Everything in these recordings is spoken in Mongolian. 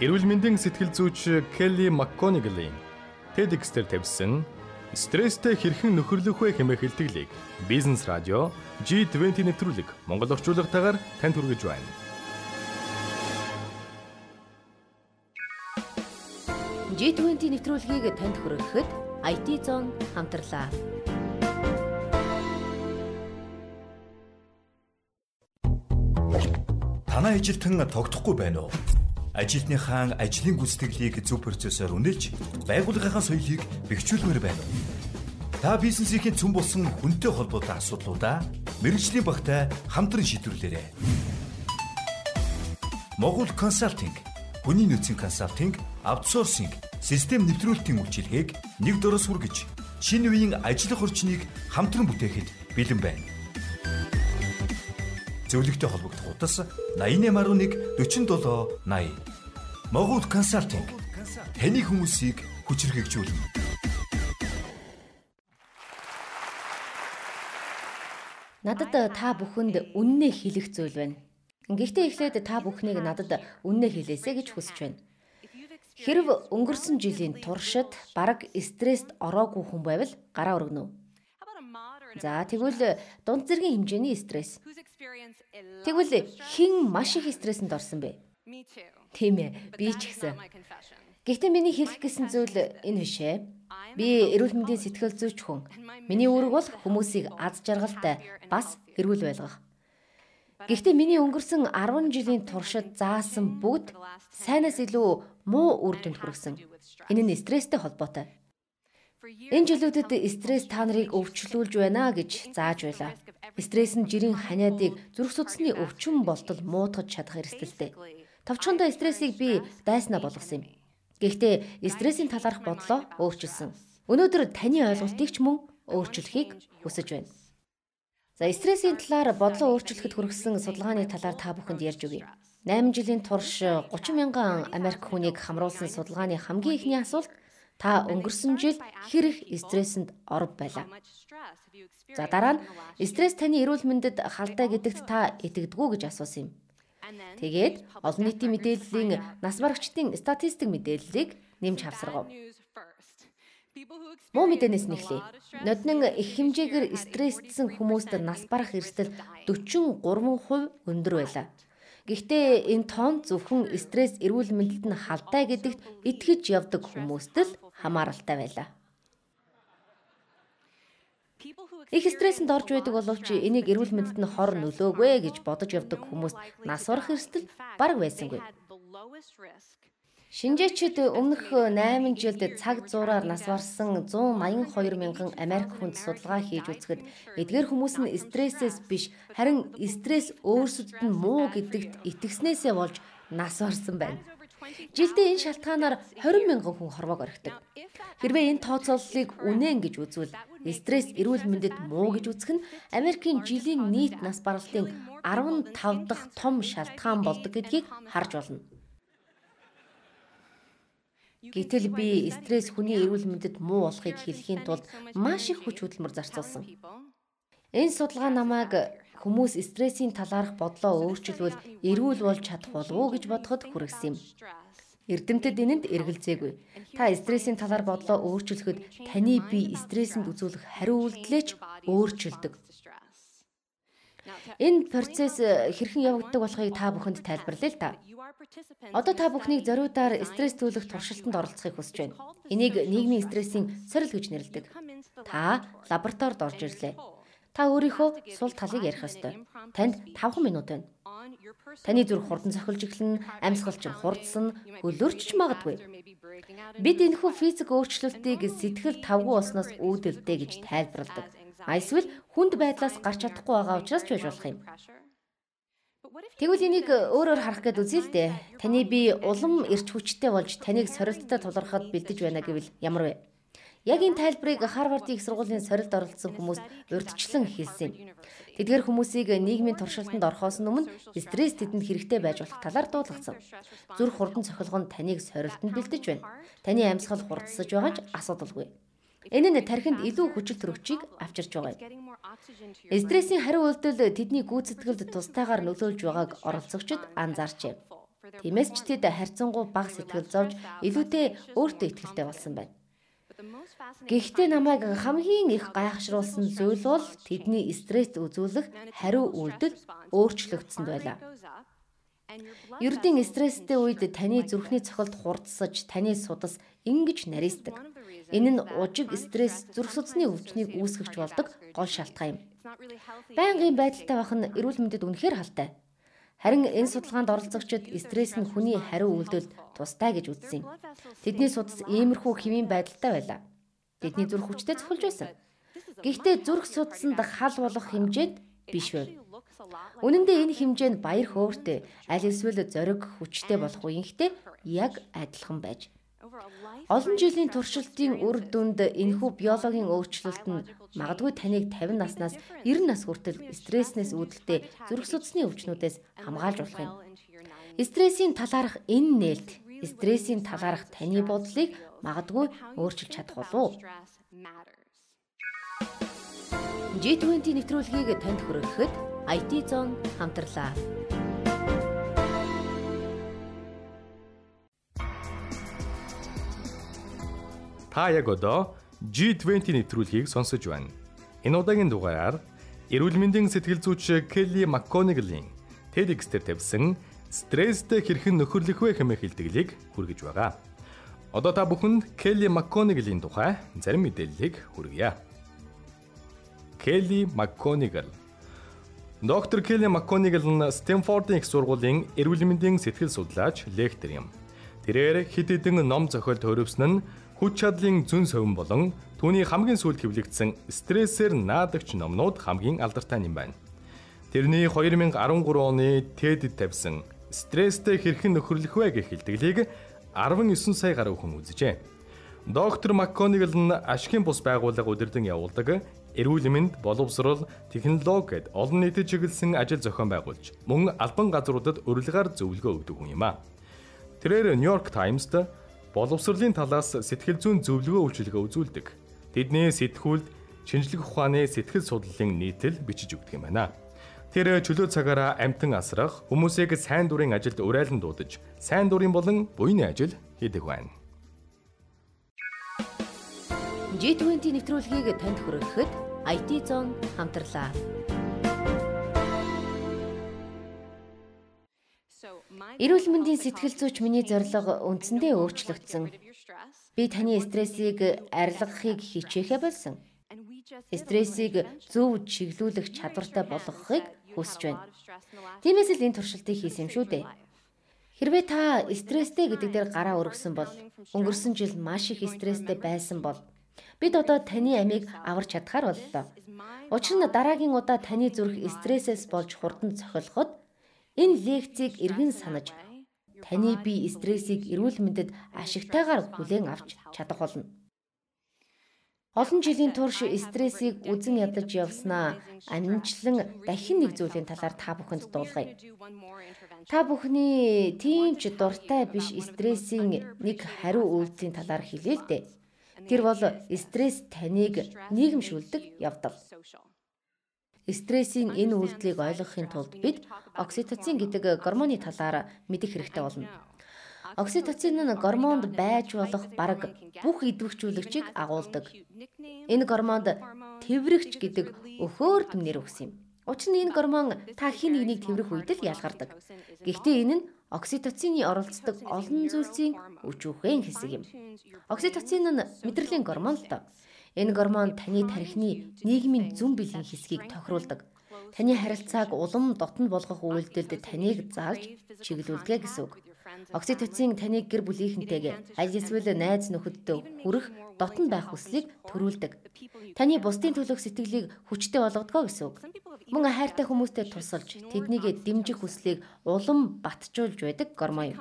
Эрүүл мэндийн сэтгэл зүйч Келли МакКонигалийн TEDx-дээр тавьсан стресстэй хэрхэн нөхөрлөх вэ хэмээх хэлтгэлийг Бизнес радио G20 нэвтрүүлэг Монгол орчуулгатаагаар танд хүргэж байна. G20 нэвтрүүлгийг танд хүргэхэд IT Zone хамтарлаа. Танай ажилтан тогтохгүй байна уу? Ажилтныхаа ажлын гүйцэтгэлийг зөв процессор үнэлж, байгууллагын соёлыг бэхжүүлмээр байна? Та бизнесийн цөм болсон хүнтэй холбоотой асуудлуудаа мэрэгжлийн багтай хамтран шийдвэрлээрэй. Могул консалтинг, хүний нөөцийн консалтинг, аутсорсинг, систем нэвтрүүлэлтийн үйлчилгээг нэг дөрөс хүргэж, шинэ үеийн ажиллах орчныг хамтран бүтээхэд бэлэн байна. Зөвлөгтэй холбогдох утас 8811 47 80. Могул консалтинг таны хүмүүсийг хүчрхэгжүүлнэ. Надад та бүхэнд үннээ хэлэх зүйл байна. Гэхдээ эхлээд та бүхнийг надад үннээ хэлээсэй гэж хүсэж байна. Хэрв өнгөрсөн жилийн туршид бараг стресст ороогүй хүн байвал гараа өргөнө үү? За тэгвэл дунд зэргийн хэмжээний стресс. Тэгвэл хэн маш их стрессэнд орсон бэ? Тийм ээ, би ч гэсэн. Гэхдээ миний хэлэх гэсэн зүйл энэ биш ээ. Би эрүүл мэндийн сэтгэл зүйч хүн. Миний үүрэг бол хүмүүсийг аз жаргалтай бас эрүүл байлгах. Гэхдээ миний өнгөрсөн 10 жилийн туршид заасан бүгд сайнаас илүү муу үр дүнд хүргэсэн. Энэ нь стресстэй холбоотой. Энэ жилүүдэд стресс та нарыг өвчлүүлж байна гэж зааж байлаа. Стресс нь жирийн ханиадыг зүрх судасны өвчин болтол муутгаж чадах эрсдэлтэй. Товчхондоо стрессийг би дайснаа болгосон юм. Гэхдээ стрессийн талаарх бодлоо өөрчилсөн. Өнөөдөр таны ойлголтыг ч мөн өөрчлөхийг хүсэж байна. За стрессийн талаар бодлоо өөрчлөхөд хүргэсэн судалгааны талаар та бүхэнд ярьж өгье. 8 жилийн турш 30 мянган Америк хүнийг хамруулсан судалгааны хамгийн ихний асуулт Та өнгөрсөн жил хэр их стрессэнд оров байлаа. За дараа нь стресс таны эрүүл мэндэд халдаа гэдэгт та итгэдэггүй гэж асуусан юм. Тэгээд олон нийтийн мэдээллийн нас барагчдын статистик мэдээллийг нэмж хавсаргав. Муу мэдээнээс нэхлэе. Ноднин их хэмжээгээр стресстсэн хүмүүст нас барах эрсдэл 43% өндөр байлаа. Гэхдээ энэ тоон зөвхөн стресс эрүүл мэндэд нь халдаа гэдэгт итгэж явдаг хүмүүст л хамааралтай байлаа. Их стрессэнд орж байдаг боловч энийг эрүүл мэндэд нь хор нөлөөгүй гэж бодож явдаг хүмүүст нас урах эрсдэл баг байсангүй. Шинжээчид өмнөх 8 жилд цаг зуураар нас барсан 182 мянган Америк хүнд судалгаа хийж үзэхэд эдгээр хүмүүс нь стрессээс биш харин стресс өөрсдөд нь муу гэдэгт итгэснээсээ болж нас барсан байна. Жилдээ энэ шалтгаанаар 20 мянган хүн хорвоог орхидог. Хэрвээ энэ тооцооллыг үнэн гэж үзвэл стресс эрүүл мэндэд муу гэж үзэх нь Америкийн жилийн нийт нас баралтын 15 дахь том шалтгаан болдог гэдгийг харж болно. Гэтэл би стресс хүний эрүүл мэндэд муу болохыг хэлэхийн тулд маш их хүч хөдөлмөр зарцуулсан. Энэ судалгаа намайг хүмүүс стрессийн талаарх бодлоо өөрчилвөл эрүүл болж чадах болов уу гэж бодоход хүргэсэн юм. Эрдэмтэд энэнд эргэлзээгүй. Та стрессийн талаар бодлоо өөрчилөхөд таны бие стрессэнд үзүүлэх хариу үйлдэлээ ч өөрчилдөг. Энэ процесс хэрхэн явагддаг болохыг та бүхэнд тайлбарлая л та. Одоо та бүхнийг зориудаар стресс төлөх туршилтанд оролцохыг хүсэж байна. Энийг нийгмийн стрессийн сорил гэж нэрлэдэг. Та лабораторид орж ирлээ. Та өөрийнхөө сул талыг ярих ёстой. Танд 5 минут байна. Таны зүрх хурдан цохилж эхлэн, амьсгалч хурдсан, хөлөрч магадгүй. Бид энэхүү физик өөрчлөлтийг сэтгэл тавгүй болсноос үүдэлдэ гэж тайлбарладаг. Эсвэл хүнд байдлаас гарч чадахгүй байгаа учраас ч байж болох юм. Тэгвэл энийг өөрөөр харах гээд үзье л дээ. Таны бие улам эрч хүчтэй болж таныг сорилттой тулгархад бэлдэж байна гэвэл ямар вэ? Яг энэ тайлбарыг Харвардын их сургуулийн сорилт оролцсон хүмүүст урьдчилан хэлсэн юм. Тэдгээр хүмүүсийг нийгмийн туршилтанд орохоос өмнө стресс тэдэнд хэрэгтэй байж болох талаар дуулгацсан. Зүрх хурдан цохилго нь таныг сорилтонд бэлдэж байна. Таны амьсгал хурдсаж байгаа ч асуудалгүй. Энэ нь тархинд илүү хүчил төрөгчийг авчирч байгаа юм. Стрессийн хариу үйлдэл тэдний гүйцэтгэлд тустайгаар нөлөөлж байгааг оролцогчид анзаарчээ. Тиймээс ч тэд харьцангуй бага сэтгэл зовж илүүтэй өөртөө ихтэй болсон байна. Гэхдээ намайг хамгийн их гайхшруулсан зүйл бол тэдний стресс үзүүлэх хариу үйлдэл өөрчлөгдсөнд байлаа. Ердийн стресстэй үед таны зүрхний цохилд хурдсаж, таны судас ингэж нарийсдаг. Энэ нь ужиг стресс зүрх судасны өвчнийг үүсгэж болдог гол шалтгаан юм. Байнгын байдалтай байх нь эрүүл мэндэд үнэхээр халтай. Харин энэ судалгаанд оролцогчид стресс нь хүний хариу үйлдэлд тустай гэж үзсэн. Тэдний судас иймэрхүү хэвийн байдалтай байлаа. Тэдний зүрх хүчтэй цохилж байсан. Гэхдээ зүрх судасанд хал болох хэмжээнд биш байв. Үнэн дээр энэ хэмжээ нь баяр хөөртэй аль эсвэл зориг хүчтэй болох үеийнхтэй яг адилхан байж. Олон жилийн туршилтын үр дүнд энэхүү биологийн өөрчлөлт нь магадгүй таныг 50 наснаас 90 нас хүртэл стресснээс үүдэлтэй зүрх судасны өвчнүүдээс хамгаалж болох юм. Стрессийн талаарх энэ нээлт стрессийн талаарх таны бодлыг магадгүй өөрчилж чадах болов уу? G20 нэвтрүүлгийг танд хүргэхэд IT Zone хамтарлаа. Та яг одоо G20 нэвтрүүлгийг сонсож байна. Энэ удаагийн дугаараар эрүүл мэндийн сэтгэл зүйч Келли Маккониглын TEDx-дээр тавьсан стресстэй хэрхэн нөхөрлөх вэ хэмээх хэлтгэлийг хүргэж байгаа. Одоо та бүхэнд Келли Маккониглын тухай зарим мэдээллийг хүргье. Келли Макконигл Доктор Келли Макконигл нь Стэнфордын их сургуулийн эрүүл мэндийн сэтгэл судлаач, лектор юм. Тэрээр хэд хэдэн ном зохиол төвөрөвсөн нь хүч чадлын зүн совин болон түүний хамгийн сүүлд хэвлэгдсэн стрессээр наадагч номнууд хамгийн алдартай юм байна. Тэрний 2013 оны TED тавьсан стресстэй хэрхэн нөхөрлөх вэ гэх хэлтгэлийг 19 сая гаруй хүн үзжээ. Доктор Макконигл нь ашигын бус байгууллага удирдан явуулдаг эрүүл мэнд, боловсрол, технологи гэд олон нийтэд чиглэсэн ажил зохион байгуулж мөн албан газруудад урилгаар зөвлөгөө өгдөг хүн юм а. Тэрээр Нью-Йорк Таймсд боловсролын талаас сэтгэл зүйн зөвлөгөө үйлчилгээ үзүүлдэг. Тэдний сэтгүүлд шинжлэх ухааны сэтгэл судлалын нийтлэл бичиж өгдөг юм байна. Тэр чөлөө цагаараа амтан асрах, хүмүүсийг сайн дурын ажилд урайлан дуудаж, сайн дурын болон буйны ажил хийдэг байна. G20 нэвтрүүлгийг танд хүргэхэд IT Zone хамтарлаа. Эрүүл мэндийн сэтгэл зүйч миний зорилго үндсэндээ өөрчлөгдсөн. Би таны стрессийг арилгахыг хичээхэ болсон. Стрессийг зөв чиглүүлэх чадвартай болгохыг хүсэж байна. Тиймээс л энэ туршилтыг хийсэн юм шүү дээ. Хэрвээ та стресстэй гэдэг дээр гараа өргөсөн бол өнгөрсөн жил маш их стресстэй байсан бол Бид одоо таны амийг аварч чадхаар боллоо. Учир нь дараагийн удаа таны зүрх стрессээс болж хурдан цохилоход энэ лекцийг эргэн санаж таны бие стрессийг эрүүл мэндэд ашигтайгаар хүлээн авч чадах болно. Олон жилийн турш стрессийг үзен ядаж явснаа амжилтлан дахин нэг зүйлийн талаар та бүхэнд дуулгая. Та бүхний тийм ч дуртай биш стрессийн нэг хариу үйлдэлийн талаар хэлээ л дээ. Тэр бол стресс таныг нийгэмшүүлдэг явдал. Стрессийн энэ үйлдэлийг ойлгохын тулд бид окситоцин гэдэг гормоны талаар мэдэх хэрэгтэй болно. Окситоцин нь гормонд байж болох бараг бүх идэвхжүүлэгчийг агуулдаг. Энэ гормонд тэврэгч гэдэг өхөөрдөм нэр өгсөн юм. Учир нь энэ гормон та хин нэгнийг тэврэх үед л ялгардаг. Гэхдээ энэ нь окситоцины оролцдог олон зүйлсийн өчүүхэн хэсэг юм. Окситоцин нь мэдрэлийн гормон л доо. Энэ гормон таны тархины нийгмийн зүн бэлгийн хэсгийг тохируулдаг. Таны харилцааг улам дотн болгох үйлдэлд таныг заалж чиглүүлдэг гэсэн үг. Окситоцин таныг гэр бүлийнхэнтэйгээ аль эсвэл найз нөхөдтэй хүрэх дотн байх хүслийг төрүүлдэг. Таны бусдын төлөөх сэтгэлийг хүчтэй болгодгоо гэсэн үг. Мөн хайртай хүмүүстэй тусалж тэднийг дэмжих хүслийг улам батжуулж байдаг гормон юм.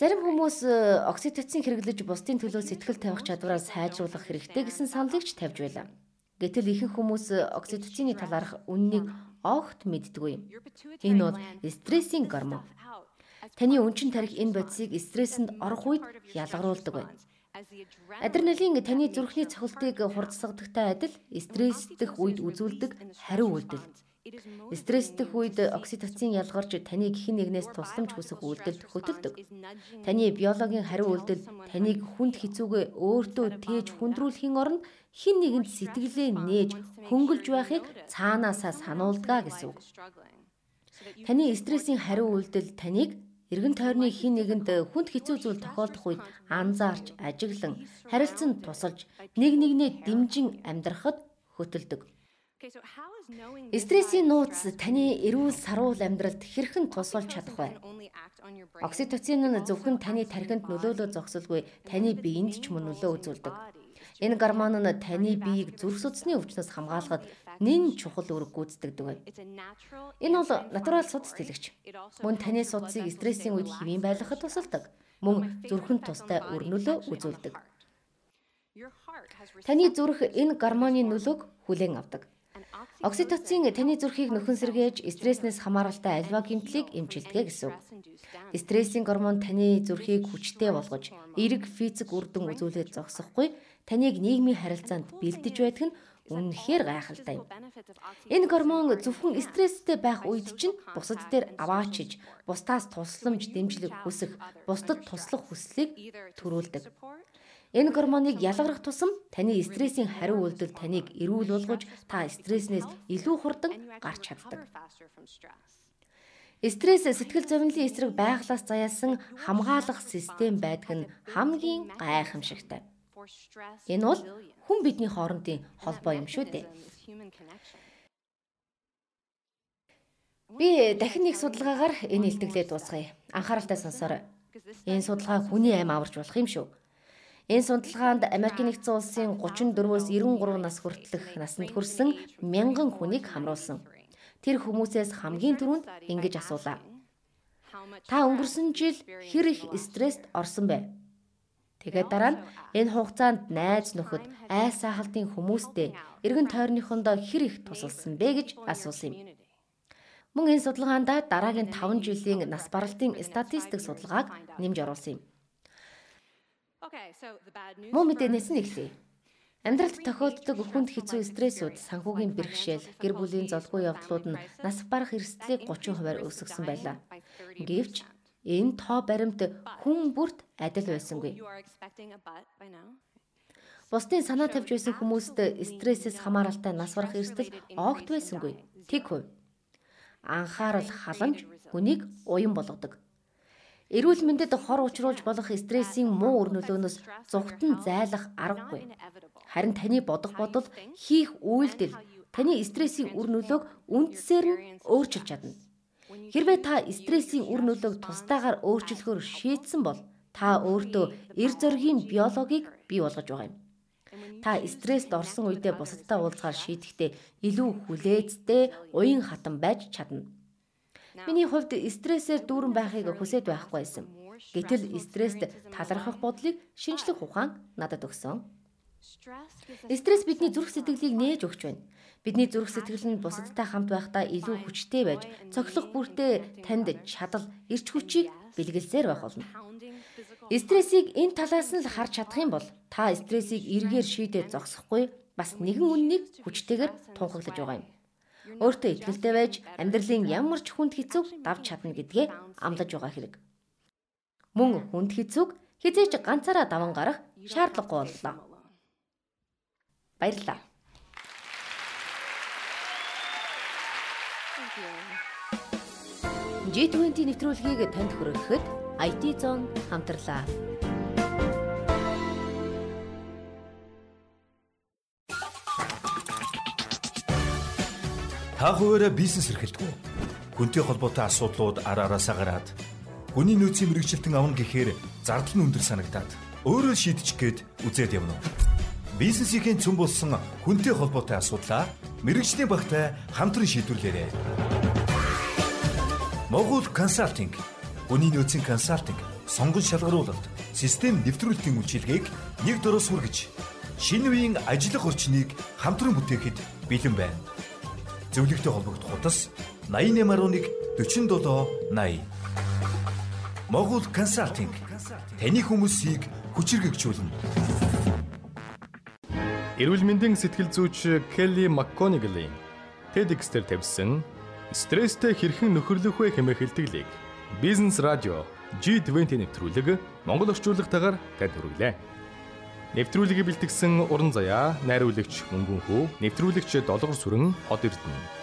Зарим хүмүүс э, окситоцин хэрэглэж бусдын төлөө сэтгэл тавих чадвараа сайжруулах хэрэгтэй гэсэн саналыг ч тавьж байлаа. Гэтэл ихэнх хүмүүс э, окситоцины талаарх үннийг огт мэддэггүй. Энэ бол стрессийн гормон. Таны өнчин тарих энэ бодисыг стрессэнд орох үед ялгаруулдаг байна. Адреналин таны зүрхний цохилтыг хурдсагдагтай адил стресстэх үед үзүүлдэг хариу үйлдэл. Стрессдэх үед окситоцин ялгарч таныг хэн нэгнээс тусламж хүсэх үйлдэлд хөтөлдөг. Таны биологийн хариу үйлдэл таныг хүнд хэцүүгээ өөртөө тээж хүндрүүлэхийн оронд хэн нэгэнд сэтгэлээ нээж хөнгөлж байхыг цаанаасаа сануулдаг гэсэн үг. Таны стрессийн хариу үйлдэл таныг эргэн тойрны хин нэгэнд хүнд хэцүү зүйл тохиолдох үед анзаарч ажиглан харилцан тусалж нэг нэгнээ дэмжин амьдрахад хөтөлдөг. Стрессийн нууц таны эрүүл саруул амьдралд хэрхэн тусалж чадах вэ? Окситоцин нь зөвхөн таны тархинд нөлөөлөө зогсолгүй таны биед ч мөн нөлөө үзүүлдэг. Энэ гормон нь таны биеийг зүрх судасны өвчнөөс хамгаалахад нэн чухал үүрэг гүйцэтгэдэг байна. Энэ бол натурал судас тэлэгч. Мөн таны судасыг стрессийн үед хэвийн байлгахад тусалдаг. Мөн зүрхэнд тустай өр нөлөө үзүүлдэг. Таны зүрх энэ гормоны нөлөөг хүлээн авдаг. Окситоцин таны зүрхийг нөхөн сэргээж стресснээс хамааралтай альва гэмтлийг эмчилдэг гэсэн. Стрессийн гормон таны зүрхийг хүчтэй болгож, эрг физик үр дүн үзүүлээд зогсохгүй, таныг нийгмийн харилцаанд бэлдэж байдаг нь үнэхээр гайхалтай юм. Энэ гормон зөвхөн стресстэй байх үед чинь бусад дээр аваачиж, бусдаас тусламж дэмжлэг хүсэх, бусдад туслах хүслийг төрүүлдэг. Энэ гормоныг ялгарах тусам таны стрессийн хариу үйлдэл таныг эрүүл болгож та стресснээс илүү хурдан гарч чаддаг. Стресс сэтгэл зовнилын эсрэг байглаас заяасан хамгаалах систем байдаг нь хамгийн гайхамшигтай. Энэ бол хүн бидний хоорондын холбоо юм шүү дээ. Би дахин нэг судалгаагаар энэ илтгэлээ дуусгая. Анхааралтай сонсоорой. Энэ судалгаа хүний аим аварч болох юм шүү. Энэ судалгаанд Америкийн нэгдсэн улсын 34-өөс 93 нас хүртэлх насанд хүрсэн мянган хүнийг хамруулсан. Тэр хүмүүсээс хамгийн түрүүнд ингэж асуулаа. Та өнгөрсөн жил хэр их стресст орсон бэ? Тэгээд дараа нь энэ хугацаанд найз нөхөд, айс сахалтын хүмүүстэй эргэн тойрныхондоо хэр их тусалсан бэ гэж асуусан юм. Мөн энэ судалгаанд дараагийн 5 жилийн нас баралтын статистик судалгааг нэмж оруулсан юм. Мөн мэдээнээс нь эхлэе. Амьдралд тохиолддог хүнд хэцүү стрессүүд, санхүүгийн бэрхшээл, гэр бүлийн золгүй явдлууд нь нас барах эрсдлийг 30% өсгсөн байлаа. Гэвч энэ тоо баримт хүн бүрт адил байсангүй. Бусдын санаа тавьж байсан хүмүүст стрессээс хамааралтай нас барах эрсдэл огт байсангүй. Тэг хувь. Анхаарал халамж хүнийг уян болгодог. Эрүүл мэндэд хор учруулж болох стрессийн муу өр нөлөөнөөс зүгтэн зайлах аргагүй. Харин таны бодох бодол, хийх үйлдэл таны стрессийн үр нөлөөг үндсээр нь өөрчилж чадна. Хэрвээ та стрессийн үр нөлөөг тусдаагаар өөрчлөхөөр шийдсэн бол та өөртөө эр зоригийн биологийг бий болгож байгаа юм. Та стресст орсон үедээ бусадтай уулзгаар шийдэхдээ илүү хүлээцтэй, уян хатан байж чадна. Миний хувьд стрессээр дүүрэн байхыг хүсэж байхгүй байсан. Гэтэл стресст талархах бодлыг шинжлэх ухаан надад өгсөн. Стресс бидний зүрх сэтгэлийг нээж өгч байна. Бидний зүрх сэтгэл нь бусадтай хамт байхдаа илүү хүчтэй байж, цоглох бүртээ танд чадал, эрч хүчийг бэлгэлсээр байх болно. Стрессийг энэ талаас нь л харж чадах юм бол та стрессийг эргээр шийдэж зогсохгүй бас нэгэн үннийг хүчтэйгээр тунхаглаж байгаа юм өөртөө ихтэй байж амьдралын ямар ч хүнд хэцүүг давж чадна гэдгээ амлаж байгаа хэрэг. Мөн хүнд хэцүүг хизээч ганцаараа даван гарах шаардлагагүй боллоо. Баярлалаа. G20 нэвтрүүлгийг танд хүргэхэд IT Zone хамтарлаа. Та хуваараа бизнес эрхэлдэг үү? Хүнтэй холбоотой асуудлууд ар араасаа гараад хүний нөөцийн мэрэгчлэлтэн авна гэхээр зардал нь өндөр санагдаад өөрөө шийдчих гээд үзээд явна уу? Бизнесийн цөм болсон хүнтэй холбоотой асуудлаа мэрэгчлийн багтай хамтран шийдвэрлээрэй. Могул консалтинг хүний нөөцийн консалтинг, сонгон шалгаруулалт, систем нэвтрүүлэлтийн үйлчилгээг нэг дөрөс хүргэж шинэ үеийн ажиллах орчныг хамтран бүтээхэд бэлэн байна зөвлөгтэй холбогдох хутас 8811 47 80. Могул консалтинг таны хүмүүсийг хүчирхэгжүүлнэ. Эрүүл мэндийн сэтгэл зүйч Келли Макконигэлийн TEDx-тер тавьсан стресстэй хэрхэн нөхөрлөх вэ хэмээх хэлтгэлийг Бизнес радио G20 нэвтрүүлэг Монгол орчуулгатаар танд хүргэлээ. Нэвтрүүлгийг бэлтгэсэн уран заяа, найруулагч Мөнгөн хүү, нэвтрүүлэгч Долгор сүрэн, Ход Эрдэнэ